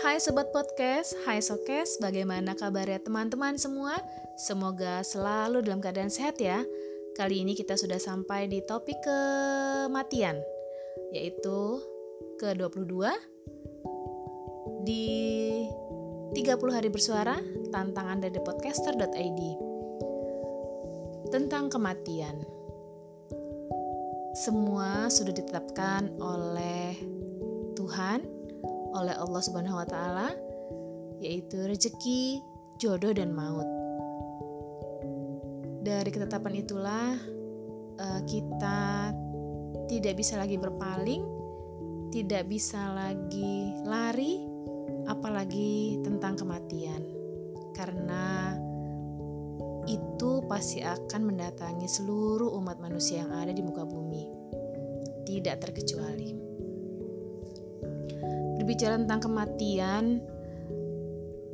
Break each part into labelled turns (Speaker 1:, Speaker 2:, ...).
Speaker 1: Hai Sobat Podcast, hai Sokes, bagaimana kabarnya teman-teman semua? Semoga selalu dalam keadaan sehat ya. Kali ini kita sudah sampai di topik kematian, yaitu ke-22 di 30 hari bersuara tantangan dari podcaster.id tentang kematian. Semua sudah ditetapkan oleh Tuhan oleh Allah Subhanahu wa taala yaitu rezeki, jodoh dan maut. Dari ketetapan itulah uh, kita tidak bisa lagi berpaling, tidak bisa lagi lari apalagi tentang kematian. Karena itu pasti akan mendatangi seluruh umat manusia yang ada di muka bumi. Tidak terkecuali berbicara tentang kematian,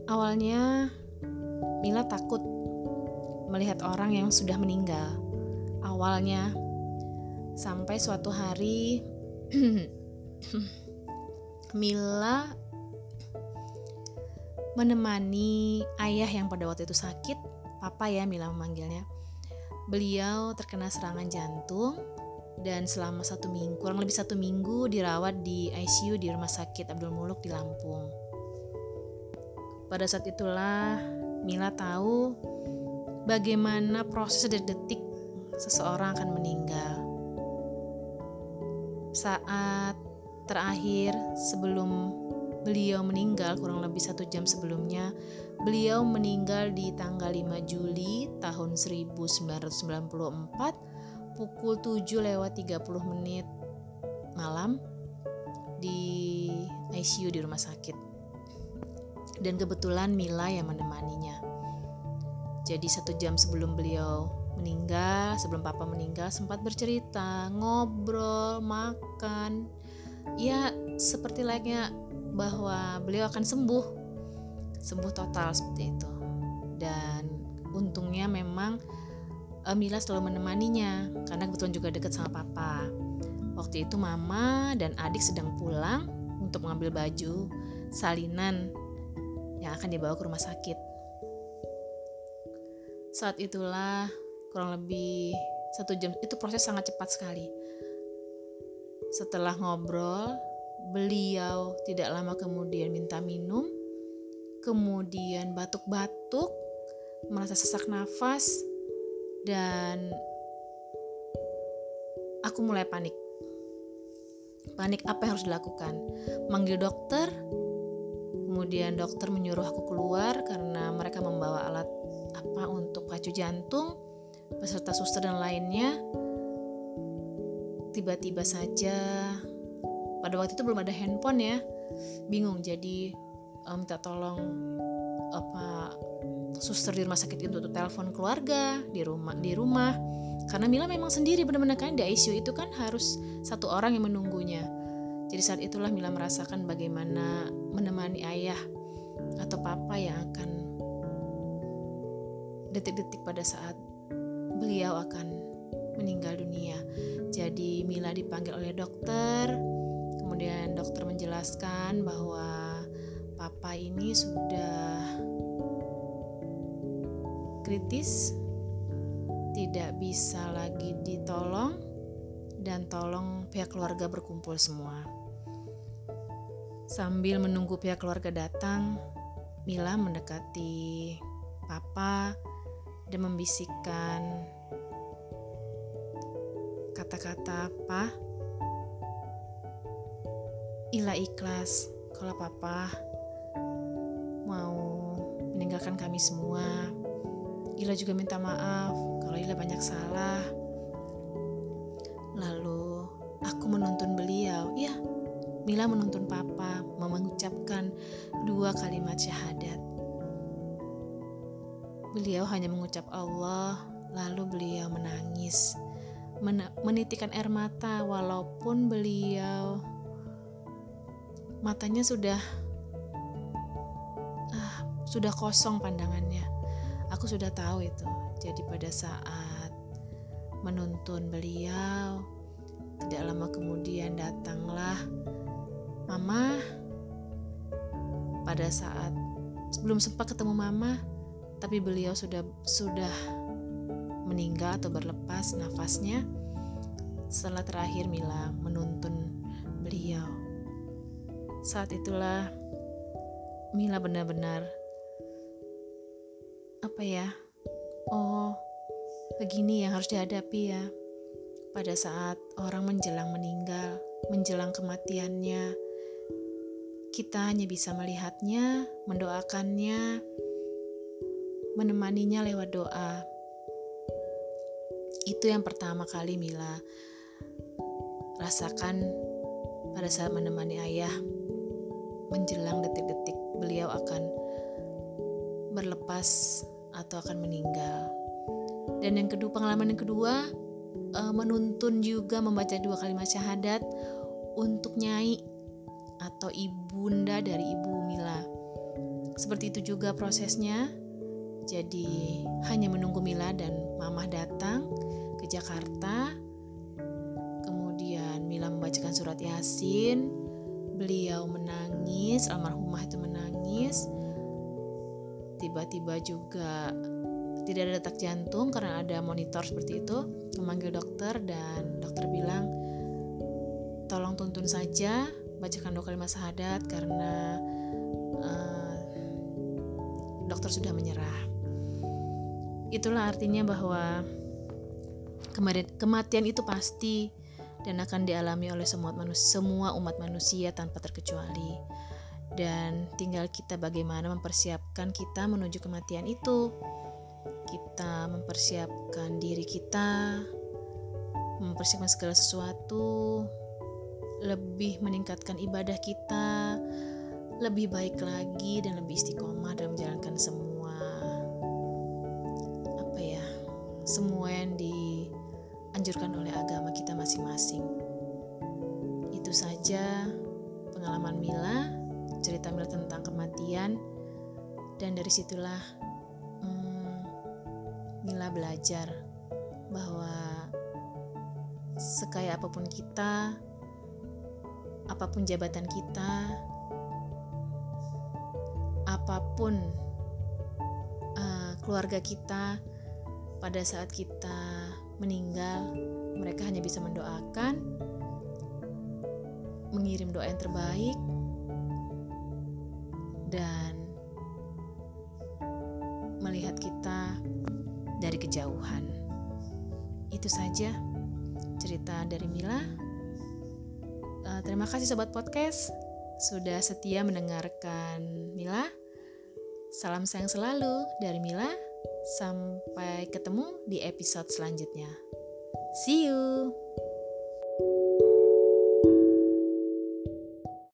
Speaker 1: awalnya Mila takut melihat orang yang sudah meninggal. Awalnya, sampai suatu hari Mila menemani ayah yang pada waktu itu sakit, papa ya Mila memanggilnya. Beliau terkena serangan jantung dan selama satu minggu kurang lebih satu minggu dirawat di ICU di rumah sakit Abdul Muluk di Lampung. Pada saat itulah Mila tahu bagaimana proses detik seseorang akan meninggal. Saat terakhir sebelum beliau meninggal kurang lebih satu jam sebelumnya beliau meninggal di tanggal 5 Juli tahun 1994 pukul 7 lewat 30 menit malam di ICU di rumah sakit. Dan kebetulan Mila yang menemaninya. Jadi satu jam sebelum beliau meninggal, sebelum papa meninggal sempat bercerita, ngobrol, makan. Ya seperti layaknya bahwa beliau akan sembuh. Sembuh total seperti itu. Dan untungnya memang uh, Mila selalu menemaninya karena kebetulan juga dekat sama papa. Waktu itu mama dan adik sedang pulang untuk mengambil baju salinan yang akan dibawa ke rumah sakit. Saat itulah kurang lebih satu jam itu proses sangat cepat sekali. Setelah ngobrol, beliau tidak lama kemudian minta minum, kemudian batuk-batuk, merasa sesak nafas, dan aku mulai panik. Panik apa yang harus dilakukan? Manggil dokter, kemudian dokter menyuruh aku keluar karena mereka membawa alat apa untuk pacu jantung beserta suster dan lainnya. Tiba-tiba saja pada waktu itu belum ada handphone ya, bingung jadi um, minta tolong apa suster di rumah sakit itu untuk telepon keluarga di rumah di rumah. Karena Mila memang sendiri benar-benar kan di ICU itu kan harus satu orang yang menunggunya. Jadi saat itulah Mila merasakan bagaimana menemani ayah atau papa yang akan detik-detik pada saat beliau akan meninggal dunia. Jadi Mila dipanggil oleh dokter. Kemudian dokter menjelaskan bahwa papa ini sudah kritis, tidak bisa lagi ditolong, dan tolong pihak keluarga berkumpul semua. Sambil menunggu pihak keluarga datang, Mila mendekati Papa dan membisikkan kata-kata "Pa, Ila ikhlas kalau Papa mau meninggalkan kami semua Ila juga minta maaf kalau Ila banyak salah. Lalu aku menuntun beliau, ya Mila menuntun papa mengucapkan dua kalimat syahadat. Beliau hanya mengucap Allah, lalu beliau menangis, men menitikan air mata walaupun beliau matanya sudah ah, sudah kosong pandangannya Aku sudah tahu itu. Jadi pada saat menuntun beliau, tidak lama kemudian datanglah Mama. pada saat sebelum sempat ketemu mama tapi beliau sudah sudah meninggal atau berlepas nafasnya setelah terakhir Mila menuntun beliau saat itulah Mila benar-benar apa ya? Oh begini yang harus dihadapi ya. Pada saat orang menjelang meninggal menjelang kematiannya kita hanya bisa melihatnya, mendoakannya, menemaninya lewat doa. Itu yang pertama kali Mila. Rasakan pada saat menemani ayah menjelang detik-detik beliau akan berlepas atau akan meninggal. Dan yang kedua, pengalaman yang kedua, eh, menuntun juga membaca dua kalimat syahadat untuk nyai atau ibunda dari ibu Mila. Seperti itu juga prosesnya. Jadi hanya menunggu Mila dan Mama datang ke Jakarta. Kemudian Mila membacakan surat Yasin. Beliau menangis, almarhumah itu menangis. Tiba-tiba juga tidak ada detak jantung karena ada monitor seperti itu. Memanggil dokter dan dokter bilang, tolong tuntun saja bacakan dua kalimat syahadat karena uh, dokter sudah menyerah. Itulah artinya bahwa kematian itu pasti dan akan dialami oleh semua umat manusia tanpa terkecuali. Dan tinggal kita bagaimana mempersiapkan kita menuju kematian itu. Kita mempersiapkan diri kita, mempersiapkan segala sesuatu, lebih meningkatkan ibadah kita, lebih baik lagi dan lebih istiqomah dalam menjalankan semua apa ya, semua yang dianjurkan oleh agama kita masing-masing. Itu saja pengalaman Mila, cerita Mila tentang kematian. Dan dari situlah hmm, Mila belajar bahwa sekaya apa pun kita, apa pun jabatan kita, apa pun uh, keluarga kita, pada saat kita meninggal, mereka hanya bisa mendoakan, mengirim doa yang terbaik, dan melihat kita dari kejauhan. Itu saja cerita dari Mila. Uh, terima kasih sobat podcast sudah setia mendengarkan Mila. Salam sayang selalu dari Mila. Sampai ketemu di episode selanjutnya. See you.